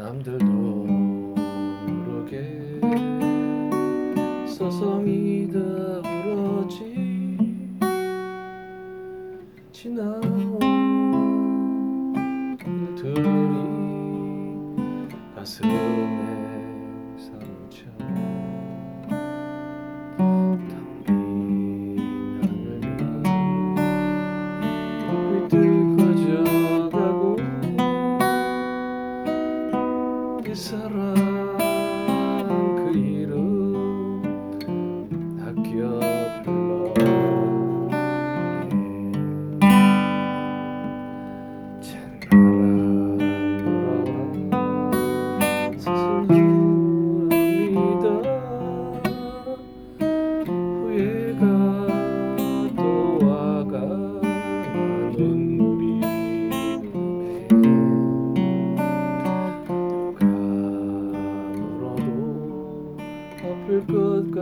남들도 모르게 서성이다 울었지. 지나온 일들이 가슴에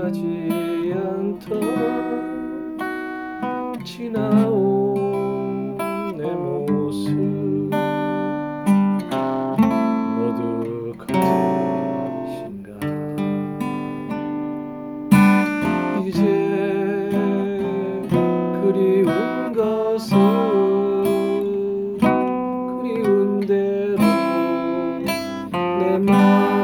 것까지 않던 지나온 내 모습. 모두 가신가? 이제 그리운 것은 그리운 대로 내 맘에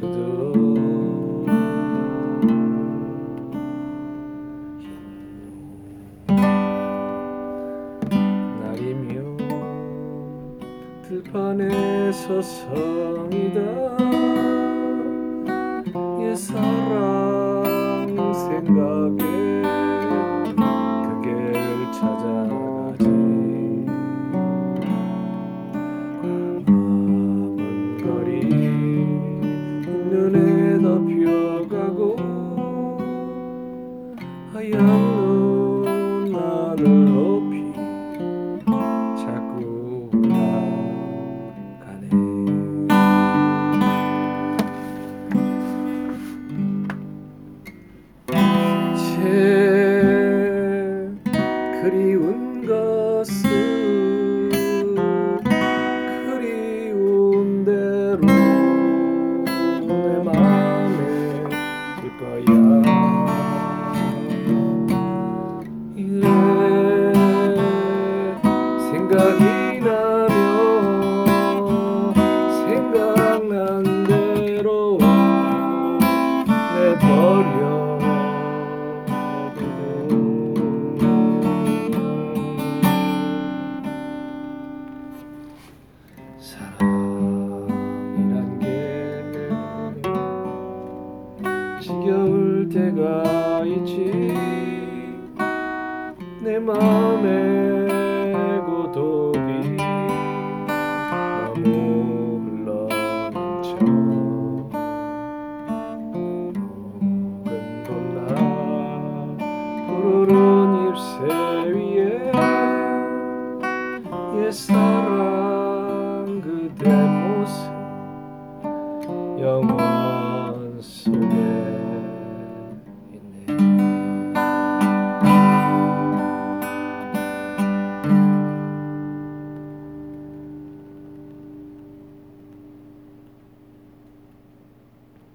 두두 날이면 들판에 서 성이다 옛 사랑 생각에 때가 있지. 내 맘에 고독이 너무 흘러넘쳐. 봄날 푸르른 잎새 위에 옛사랑 그대 모습 영원 속에